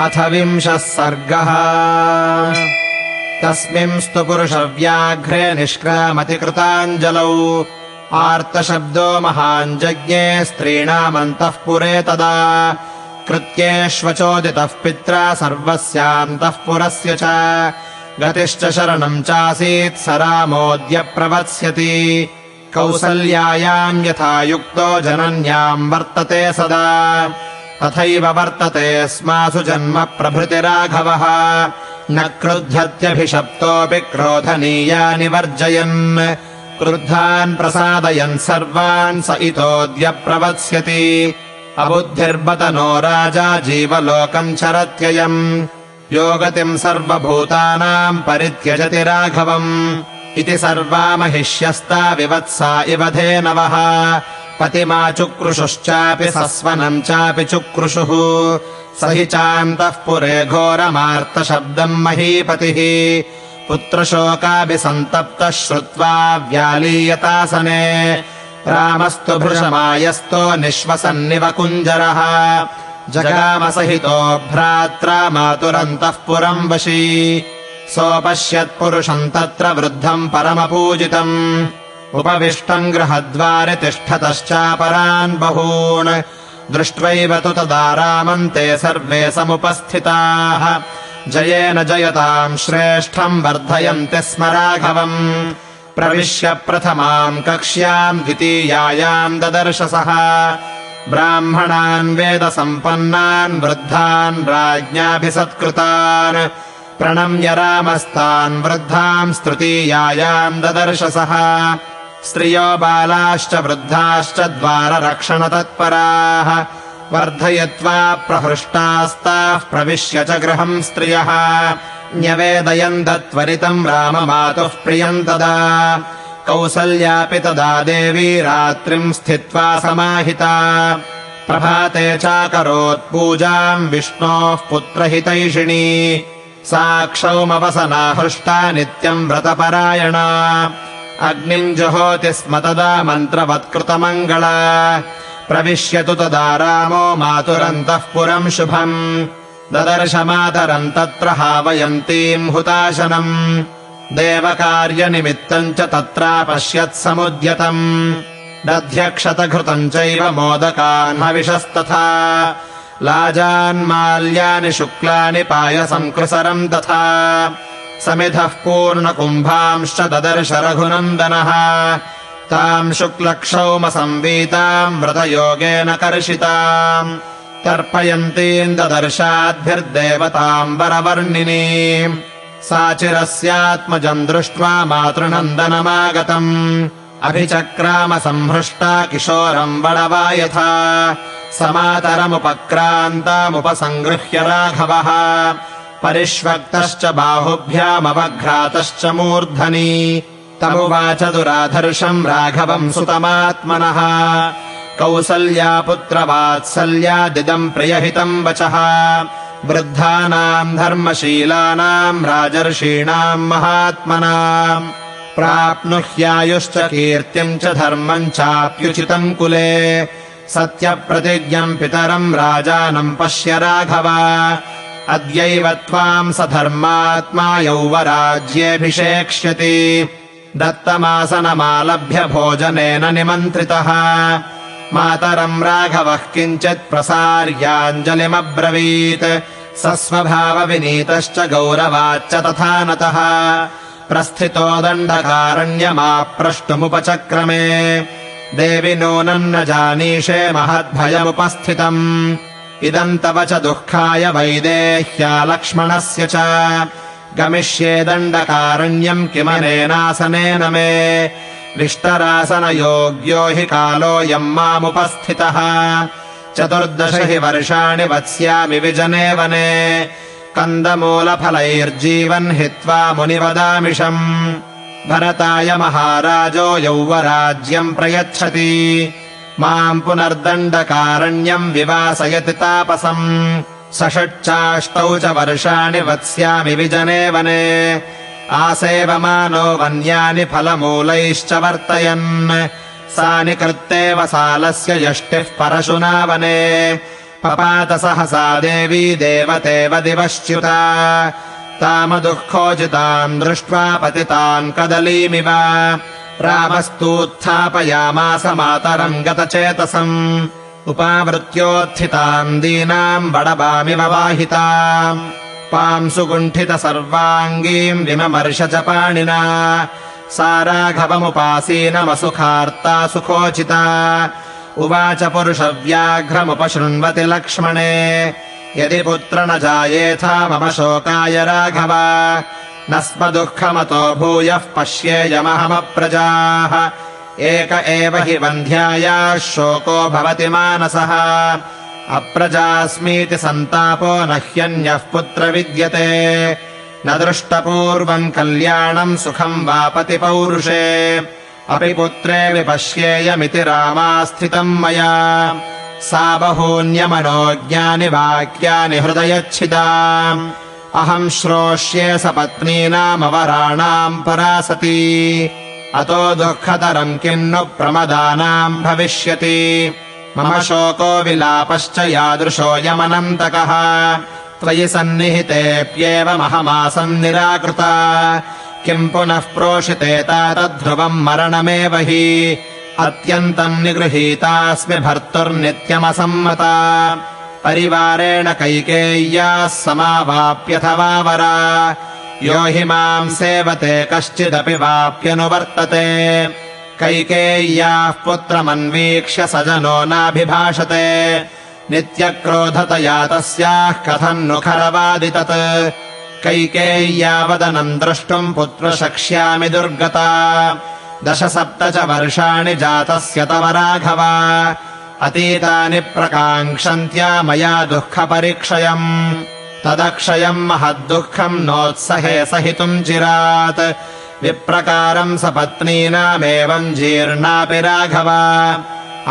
अथ विंशः सर्गः। तस्मिंस्तु पुरुषव्याघ्रे निष्क्रामतिकृताञ्जलौ आर्तशब्दो महान् जज्ञे स्त्रीणामन्तः पुरे तदा। कृत्येष्वचोदितः पित्रा सर्वस्यान्तः पुरस्य च। गतिश्च शरणम् चासीत् स रामोऽद्य प्रवत्स्यति। कौसल्यायाम् यथा युक्तो जनन्याम् वर्तते सदा तथैव वर्तते स्मासु जन्म प्रभृतिराघवः। न क्रुध्यत्यभिशप्तोऽपि क्रोधनीयानि वर्जयन्। क्रुद्धान् प्रसादयन् सर्वान् स इतोऽद्य प्रवत्स्यति। नो राजा जीवलोकम् चरत्ययम्। योगतिम् सर्वभूतानाम् परित्यजति राघवम्। इति सर्वा महिष्यस्ता विवत्सा इव धेनवः पतिमा चुक्रुषुश्चापि सस्वनम् चापि चुक्रुषुः। स हि चान्तः पुरे घोरमार्तशब्दम् महीपतिः। पुत्रशोकाभिसन्तप्तः श्रुत्वा व्यालीयतासने। रामस्तु भृशमायस्तो निःश्वसन्निव कुञ्जरः। जगामसहितो भ्रात्रा मातुरन्तः पुरम् वशी। सोपश्यत्पुरुषम् तत्र वृद्धम् परमपूजितम् उपविष्टम् गृहद्वारि तिष्ठतश्चापरान् बहून्। दृष्ट्वैव तु तदा रामम् ते सर्वे समुपस्थिताः। जयेन जयताम् श्रेष्ठम् वर्धयन्ति स्म राघवम्। प्रविश्य प्रथमाम् कक्ष्याम् द्वितीयायाम् ददर्शसः ब्राह्मणान् वेदसम्पन्नान् वृद्धान् राज्ञाभिसत्कृतान्। प्रणम्य रामस्तान् वृद्धाम् स्तृतीयायाम् ददर्शसः स्त्रियो बालाश्च वृद्धाश्च द्वाररक्षणतत्पराः वर्धयित्वा प्रहृष्टास्ताः प्रविश्य च गृहम् स्त्रियः। न्यवेदयन् दत्वरितम् राममातुः प्रियम् तदा। कौसल्यापि तदा देवी रात्रिम् स्थित्वा समाहिता। प्रभाते चाकरोत् पूजाम् विष्णोः पुत्रहितैषिणी। साक्षौमवसना हृष्टा नित्यम् व्रतपरायणा अग्निम् जहोति स्म तदा मन्त्रवत्कृतमङ्गला। प्रविश्यतु तदा रामो मातुरन्तः पुरम् शुभम्। ददर्श मातरम् तत्र हावयन्तीम् हुताशनम्। देवकार्यनिमित्तम् च तत्रापश्यत्समुद्यतम् दध्यक्षतघृतम् चैव मोदकान् हविषस्तथा। लाजान्माल्यानि शुक्लानि पायसम् कृसरम् तथा समिधः पूर्णकुम्भांश्च ददर्श रघुनन्दनः। ताम् शुक्लक्षौमसंवीताम् व्रतयोगेन कर्षिताम्। तर्पयन्तीम् ददर्शाद्भिर्देवताम् वरवर्णिनी। सा चिरस्यात्मजम् दृष्ट्वा मातृनन्दनमागतम्। अभिचक्राम संहृष्टा किशोरम् बडवा यथा। समातरमुपक्रान्तामुपसङ्गृह्य राघवः परिष्वक्तश्च बाहुभ्यामवघ्रातश्च मूर्धनि। तमुवाच दुराधर्षम् राघवम् सुतमात्मनः। कौसल्यापुत्रवात्सल्यादिदम् प्रियहितम् वचः। वृद्धानाम् धर्मशीलानाम् राजर्षीणाम् महात्मनाम्। प्राप्नुह्यायुश्च कीर्तिम् च धर्मम् चाप्युचितम् कुले। सत्यप्रतिज्ञम् पितरम् राजानम् पश्य राघव अद्यैव त्वाम् स धर्मात्मा यौवराज्येऽभिषेक्ष्यति दत्तमासनमालभ्य भोजनेन निमन्त्रितः। मातरम् राघवः किञ्चित् प्रसार्याञ्जलिमब्रवीत्। सस्वभावविनीतश्च गौरवाच्च तथा नतः। प्रस्थितो दण्डकारण्यमाप्रष्टुमुपचक्रमे। देवि नूनम् न जानीषे महद्भयमुपस्थितम् इदम् तव च दुःखाय वैदेह्या लक्ष्मणस्य च। गमिष्ये दण्डकारण्यम् किमनेनासनेन मे। विष्टरासनयोग्यो हि कालोऽयम् मामुपस्थितः। चतुर्दश हि वर्षाणि वत्स्यामि विजने वने कन्दमूलफलैर्जीवन् हित्वा मुनिवदामिषम्। भरताय महाराजो यौवराज्यम् प्रयच्छति माम् पुनर्दण्डकारण्यम् विवासयति तापसम्। सषट्चाष्टौ च वर्षाणि वत्स्यामि विजने वने आसेवमानो वन्यानि फलमूलैश्च वर्तयन्। सा निकृत्तेव सालस्य यष्टिः परशुना वने पपात सहसा देवी देवतेव दिवश्च्युता। तामदुःखोचिताम् दृष्ट्वा पतिताम् कदलीमिव रामस्तूत्थापयामास मातरम् गतचेतसम्। उपावृत्योत्थिताम् दीनाम् बडबामिव वाहिताम्। पांसु कुण्ठित सर्वाङ्गीम् विममर्श च पाणिना। सा राघवमुपासीनमसुखार्ता सुखोचिता। उवाच पुरुषव्याघ्रमुपशृण्वति लक्ष्मणे। यदि पुत्र न जायेथा मम शोकाय राघव न स्म दुःखमतो भूयः पश्येयमहमप्रजाः एक एव हि वन्ध्यायाः शोको भवति मानसः। अप्रजास्मीति सन्तापो न ह्यन्यः पुत्र विद्यते। न दृष्टपूर्वम् कल्याणम् सुखम् वापति पौरुषे। अपि पुत्रे विपश्येयमिति रामास्थितम् मया। सा बहून्यमनोज्ञानि वाक्यानि हृदयच्छिदा अहम् श्रोष्ये सपत्नीनामवराणाम् परासती। अतो दुःखतरम् किन्नु प्रमदानाम् भविष्यति। मम शोको विलापश्च यादृशोऽयमनन्तकः त्वयि सन्निहितेऽप्येवमहमासम् निराकृता। किम् पुनः प्रोषिते तद्ध्रुवम् मरणमेव हि। अत्यन्तम् निगृहीतास्मि भर्तुर्नित्यमसम्मता परिवारेण कैकेय्याः समावाप्यथवा वरा। यो हि माम् सेवते कश्चिदपि वाप्यनुवर्तते। कैकेय्याः पुत्रमन्वीक्ष्य स जनो नाभिभाषते। नित्यक्रोधतया तस्याः कथम् नु खरवादि तत् कैकेय्यावदनम् द्रष्टुम् पुत्रशक्ष्यामि दुर्गता। दश सप्त च वर्षाणि जातस्य तव राघव अतीतानि प्रकाङ्क्षन्त्या मया दुःखपरिक्षयम्। तदक्षयम् महद्दुःखम् नोत्सहे सहितुम् चिरात्। विप्रकारम् सपत्नीनामेवम् जीर्णापि राघव।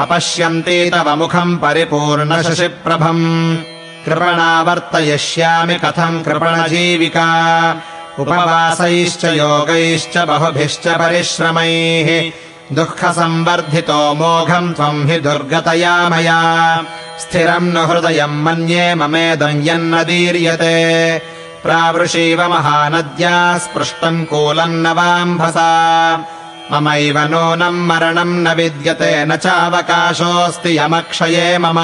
अपश्यन्ती तव मुखम् परिपूर्णशशिप्रभम्। कृपणावर्तयिष्यामि कथम् कृपणजीविका। उपवासैश्च योगैश्च बहुभिश्च परिश्रमैः दुःखसंवर्धितो मोघम् त्वम् हि दुर्गतया मया। स्थिरम् न हृदयम् मन्ये ममेदम् यन्न दीर्यते। प्रावृषीव महानद्या स्पृष्टम् कूलम् न वाम्भसा। ममैव नूनम् मरणम् न विद्यते न चावकाशोऽस्ति यमक्षये मम।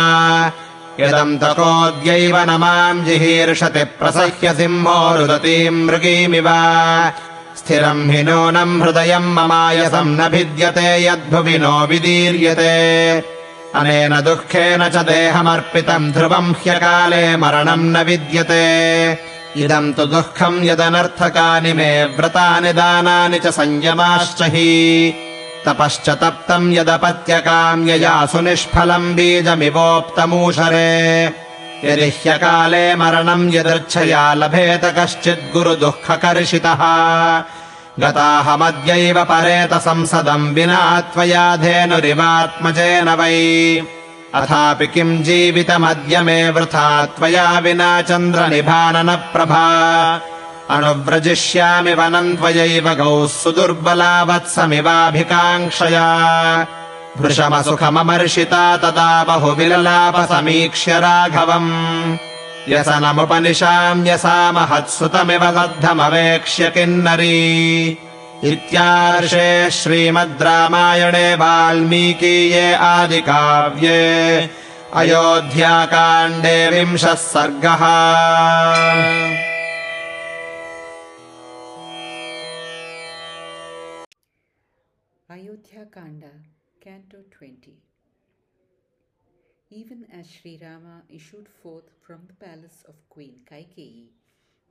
यदम् तकोद्यैव न माम् जिहीर्षति प्रसह्य सिंहो रुदतीम् मृगीमिव स्थिरम् हि नूनम् हृदयम् ममायसम् न भिद्यते यद्भुवि नो विदीर्यते। अनेन दुःखेन च देहमर्पितम् ध्रुवम् ह्यकाले मरणम् न विद्यते। इदम् तु दुःखम् यदनर्थकानि मे व्रतानि दानानि च संयमाश्च हि। तपश्च तप्तम् यदपत्यकाम्यया सुनिष्फलम् बीजमिवोक्तमूषरे यदि ह्यकाले मरणम् यदृच्छया लभेत कश्चित् गुरुदुःखकर्षितः। गताहमद्यैव परेत संसदम् विना त्वया धेनुरिवात्मजेन वै। अथापि किम् जीवितमद्य मे वृथा त्वया विना चन्द्रनिभाननप्रभा अनुव्रजिष्यामि वनम् त्वयैव गौः सुदुर्बला वत्समिवाभिकाङ्क्षया भृशमसुखममर्षिता तदा बहुविललाप समीक्ष्य राघवम् व्यसनमुपनिशाम्यसा महत्सुतमिव लब्धमवेक्ष्य किन्नरी। इत्यार्षे श्रीमद् रामायणे वाल्मीकीये आदिकाव्ये अयोध्याकाण्डे विंशः सर्गः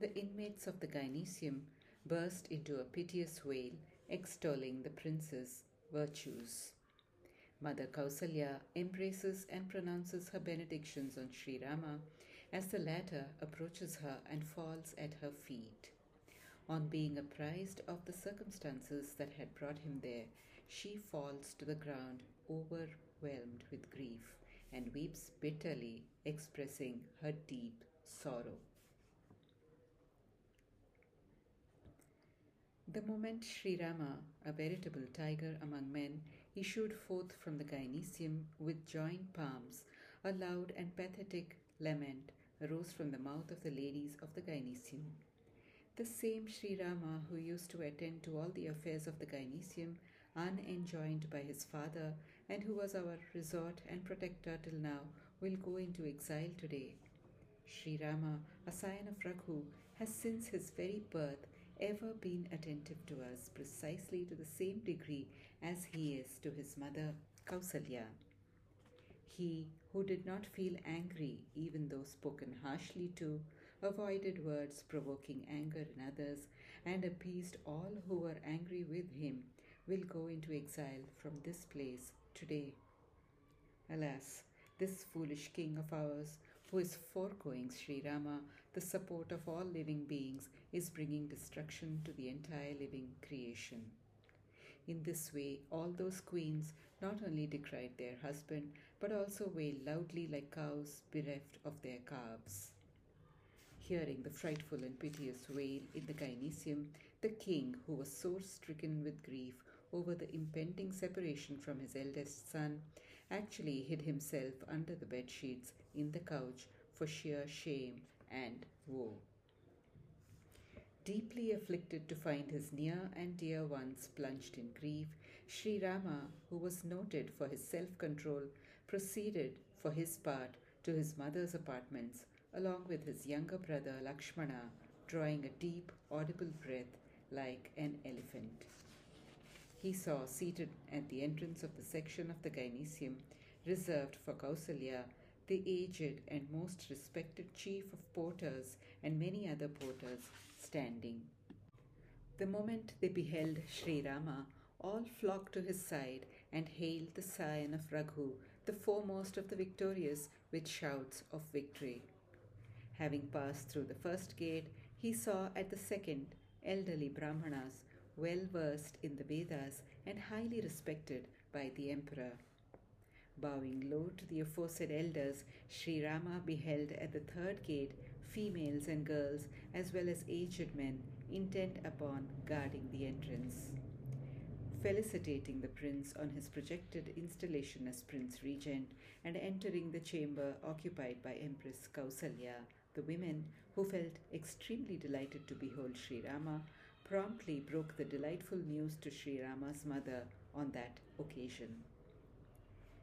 the inmates of the gynaeceum burst into a piteous wail, extolling the prince's virtues. Mother Kausalya embraces and pronounces her benedictions on Sri Rama as the latter approaches her and falls at her feet. On being apprised of the circumstances that had brought him there, she falls to the ground, overwhelmed with grief, and weeps bitterly, expressing her deep sorrow. The moment Sri Rama, a veritable tiger among men, issued forth from the gynaeceum with joined palms, a loud and pathetic lament arose from the mouth of the ladies of the gynaeceum. The same Sri Rama who used to attend to all the affairs of the gynaeceum, unenjoined by his father, and who was our resort and protector till now, will go into exile today. Sri Rama, a scion of Raghu, has since his very birth ever been attentive to us precisely to the same degree as he is to his mother Kausalya. He who did not feel angry even though spoken harshly to, avoided words provoking anger in others, and appeased all who were angry with him, will go into exile from this place today. Alas, this foolish king of ours, who is foregoing Sri Rama, the support of all living beings, is bringing destruction to the entire living creation. In this way, all those queens not only decried their husband, but also wailed loudly like cows bereft of their calves. Hearing the frightful and piteous wail in the gynaeceum, the king, who was sore stricken with grief over the impending separation from his eldest son, actually hid himself under the bed sheets in the couch for sheer shame and woe. Deeply afflicted to find his near and dear ones plunged in grief, Sri Rama, who was noted for his self control, proceeded for his part to his mother's apartments along with his younger brother Lakshmana, drawing a deep, audible breath like an elephant. He saw seated at the entrance of the section of the gynaeceum reserved for Kausalya the aged and most respected chief of porters and many other porters standing. The moment they beheld Sri Rama, all flocked to his side and hailed the scion of Raghu, the foremost of the victorious, with shouts of victory. Having passed through the first gate, he saw at the second elderly Brahmanas, well versed in the Vedas and highly respected by the emperor. Bowing low to the aforesaid elders, Sri Rama beheld at the third gate females and girls as well as aged men intent upon guarding the entrance. Felicitating the prince on his projected installation as prince regent and entering the chamber occupied by Empress Kausalya, the women, who felt extremely delighted to behold Sri Rama, promptly broke the delightful news to Sri Rama's mother on that occasion.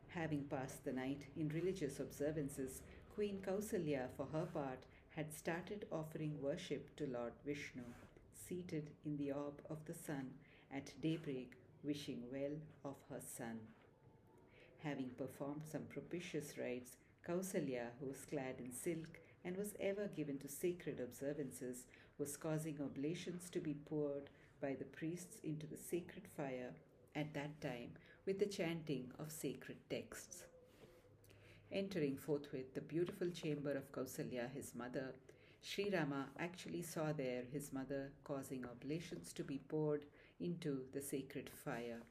Having passed the night in religious observances, Queen Kausalya, for her part, had started offering worship to Lord Vishnu, seated in the orb of the sun at daybreak, wishing well of her son. Having performed some propitious rites, Kausalya, who was clad in silk and was ever given to sacred observances, was causing oblations to be poured by the priests into the sacred fire at that time with the chanting of sacred texts. Entering forthwith the beautiful chamber of Kausalya, his mother, Sri Rama actually saw there his mother causing oblations to be poured into the sacred fire.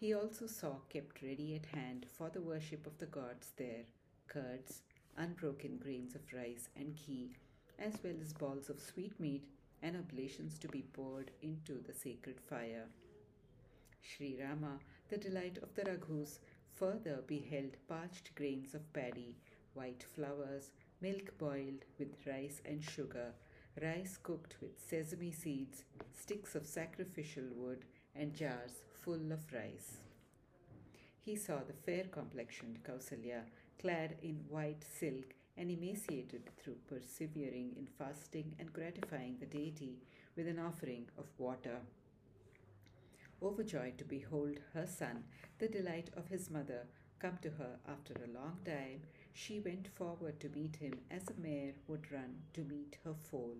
He also saw kept ready at hand for the worship of the gods there curds, unbroken grains of rice and ghee, as well as balls of sweetmeat and oblations to be poured into the sacred fire. Sri Rama, the delight of the Raghus, further beheld parched grains of paddy, white flowers, milk boiled with rice and sugar, rice cooked with sesame seeds, sticks of sacrificial wood, and jars full of rice. He saw the fair complexioned Kausalya, clad in white silk and emaciated through persevering in fasting and gratifying the deity with an offering of water. Overjoyed to behold her son, the delight of his mother, come to her after a long time, she went forward to meet him as a mare would run to meet her foal.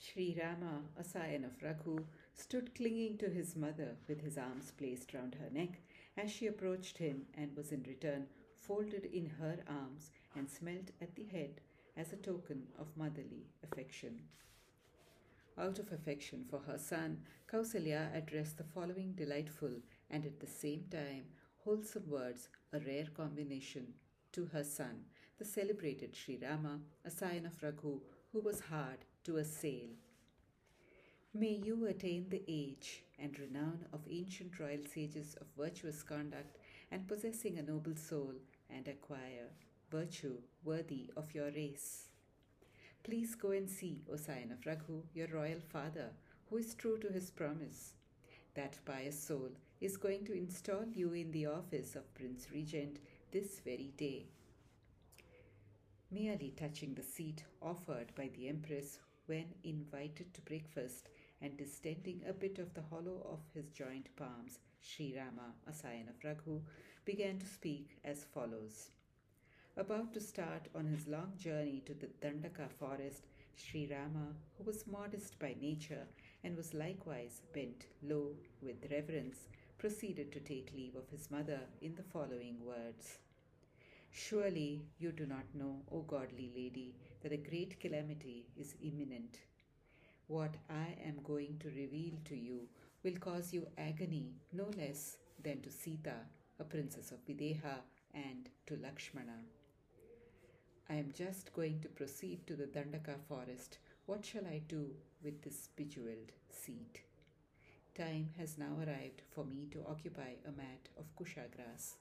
Sri Rama, a scion of Raghu, stood clinging to his mother with his arms placed round her neck as she approached him and was in return folded in her arms and smelt at the head as a token of motherly affection. Out of affection for her son, Kausalya addressed the following delightful and at the same time wholesome words, a rare combination, to her son, the celebrated Sri Rama, a scion of Raghu, who was hard to assail. May you attain the age and renown of ancient royal sages of virtuous conduct and possessing a noble soul, and acquire virtue worthy of your race. Please go and see, O of Raghu, your royal father, who is true to his promise. That pious soul is going to install you in the office of Prince Regent this very day. Merely touching the seat offered by the Empress when invited to breakfast and distending a bit of the hollow of his joint palms, Sri Rama, a scion of Raghu, began to speak as follows. About to start on his long journey to the Dandaka forest, Sri Rama, who was modest by nature and was likewise bent low with reverence, proceeded to take leave of his mother in the following words Surely you do not know, O godly lady, that a great calamity is imminent. What I am going to reveal to you will cause you agony no less than to Sita, a princess of Videha, and to Lakshmana. I am just going to proceed to the Dandaka forest. What shall I do with this bejeweled seat? Time has now arrived for me to occupy a mat of kusha grass.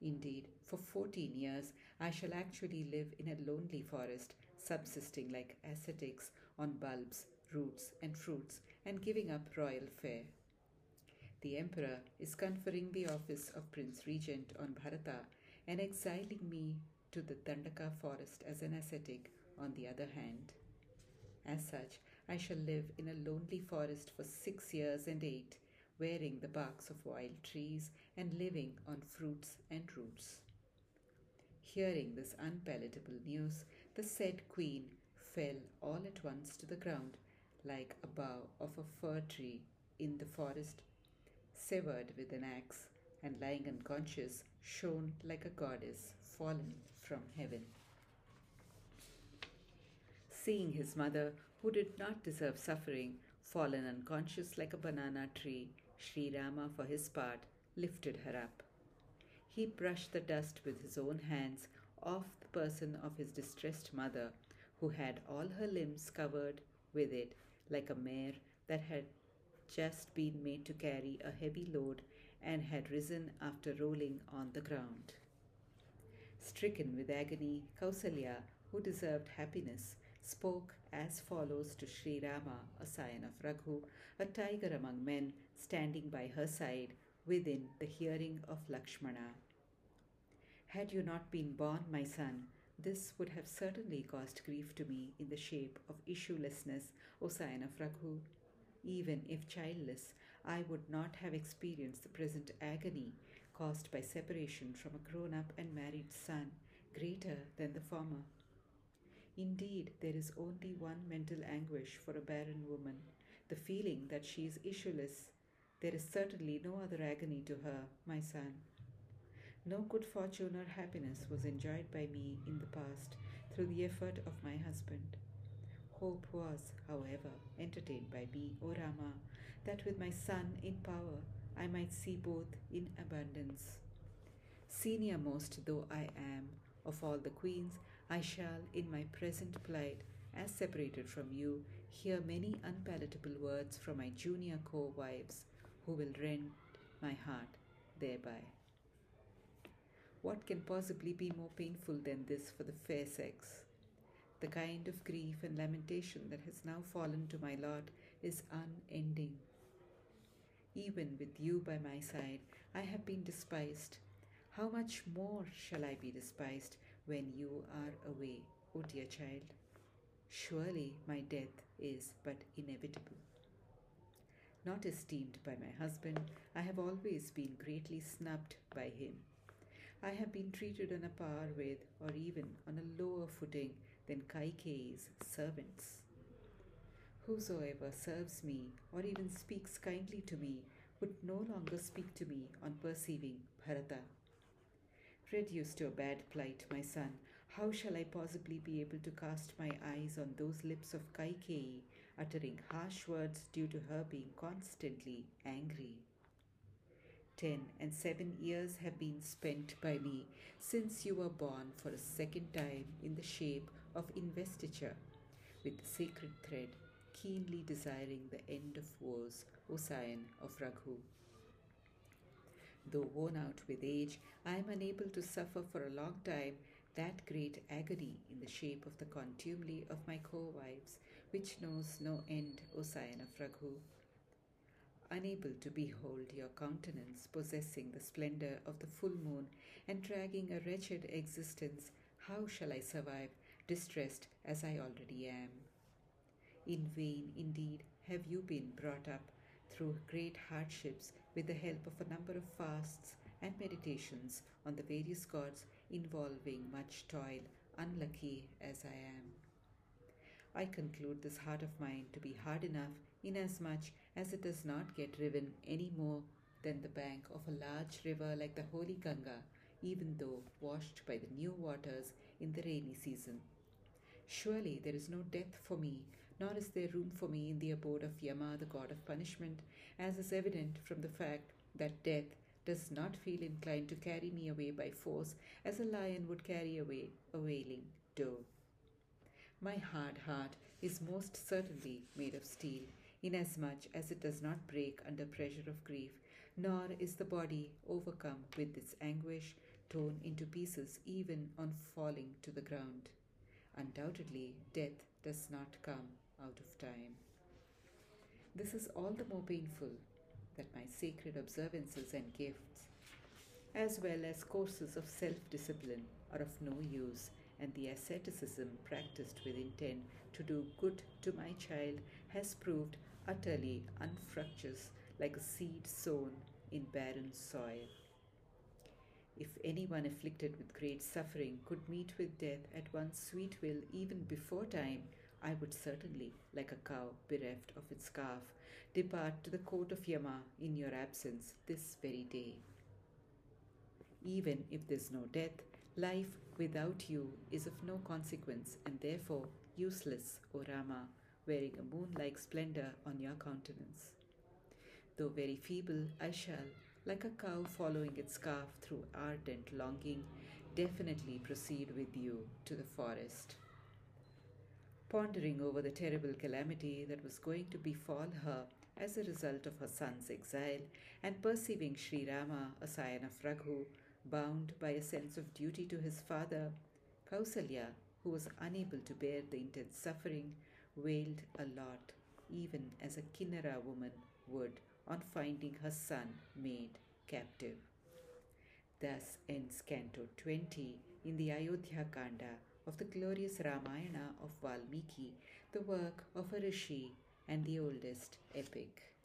Indeed, for 14 years I shall actually live in a lonely forest, subsisting like ascetics on bulbs, roots, and fruits, and giving up royal fare. The emperor is conferring the office of Prince Regent on Bharata and exiling me to the Dandaka forest as an ascetic, on the other hand. As such, I shall live in a lonely forest for six years and eight, wearing the barks of wild trees and living on fruits and roots. Hearing this unpalatable news, the said queen fell all at once to the ground, like a bough of a fir tree in the forest, severed with an axe, and lying unconscious, shone like a goddess fallen from heaven. Seeing his mother, who did not deserve suffering, fallen unconscious like a banana tree, Sri Rama, for his part, lifted her up. He brushed the dust with his own hands off the person of his distressed mother, who had all her limbs covered with it like a mare that had just been made to carry a heavy load and had risen after rolling on the ground. Stricken with agony, Kausalya, who deserved happiness, spoke as follows to Sri Rama, a scion of Raghu, a tiger among men, standing by her side within the hearing of Lakshmana. Had you not been born, my son, this would have certainly caused grief to me in the shape of issuelessness, O scion of Raghu. Even if childless, I would not have experienced the present agony caused by separation from a grown up and married son, greater than the former. Indeed, there is only one mental anguish for a barren woman the feeling that she is issueless. There is certainly no other agony to her, my son. No good fortune or happiness was enjoyed by me in the past through the effort of my husband. Hope was, however, entertained by me, O Rama, that with my son in power I might see both in abundance. Senior most though I am of all the queens, I shall, in my present plight, as separated from you, hear many unpalatable words from my junior co wives, who will rend my heart thereby. What can possibly be more painful than this for the fair sex? The kind of grief and lamentation that has now fallen to my lot is unending. Even with you by my side, I have been despised. How much more shall I be despised when you are away, O dear child? Surely my death is but inevitable. Not esteemed by my husband, I have always been greatly snubbed by him. I have been treated on a par with, or even on a lower footing than Kaikeyi's servants. Whosoever serves me, or even speaks kindly to me, would no longer speak to me on perceiving Bharata. Reduced to a bad plight, my son, how shall I possibly be able to cast my eyes on those lips of Kaikeyi, uttering harsh words due to her being constantly angry? Ten and seven years have been spent by me since you were born for a second time in the shape of investiture, with the sacred thread keenly desiring the end of wars, O of Raghu. Though worn out with age, I am unable to suffer for a long time that great agony in the shape of the contumely of my co-wives, which knows no end, O of Raghu. Unable to behold your countenance possessing the splendor of the full moon and dragging a wretched existence, how shall I survive, distressed as I already am? In vain, indeed, have you been brought up through great hardships with the help of a number of fasts and meditations on the various gods involving much toil, unlucky as I am. I conclude this heart of mine to be hard enough inasmuch as it does not get riven any more than the bank of a large river like the holy Ganga, even though washed by the new waters in the rainy season. Surely there is no death for me, nor is there room for me in the abode of Yama, the god of punishment, as is evident from the fact that death does not feel inclined to carry me away by force as a lion would carry away a wailing doe. My hard heart is most certainly made of steel, inasmuch as it does not break under pressure of grief, nor is the body overcome with its anguish torn into pieces even on falling to the ground. Undoubtedly, death does not come out of time. This is all the more painful that my sacred observances and gifts, as well as courses of self discipline, are of no use, and the asceticism practiced with intent to do good to my child has proved utterly unfructuous like a seed sown in barren soil. If anyone afflicted with great suffering could meet with death at one's sweet will even before time, I would certainly, like a cow bereft of its calf, depart to the court of Yama in your absence this very day. Even if there's no death, life without you is of no consequence and therefore useless, O Rama, wearing a moon like splendor on your countenance. Though very feeble, I shall, like a cow following its calf through ardent longing, definitely proceed with you to the forest. Pondering over the terrible calamity that was going to befall her as a result of her son's exile, and perceiving Sri Rama, a scion of Raghu, bound by a sense of duty to his father, Kausalya, who was unable to bear the intense suffering, wailed a lot, even as a Kinnara woman would on finding her son made captive. Thus ends Canto 20 in the Ayodhya Kanda of the glorious Ramayana of Valmiki, the work of a rishi and the oldest epic.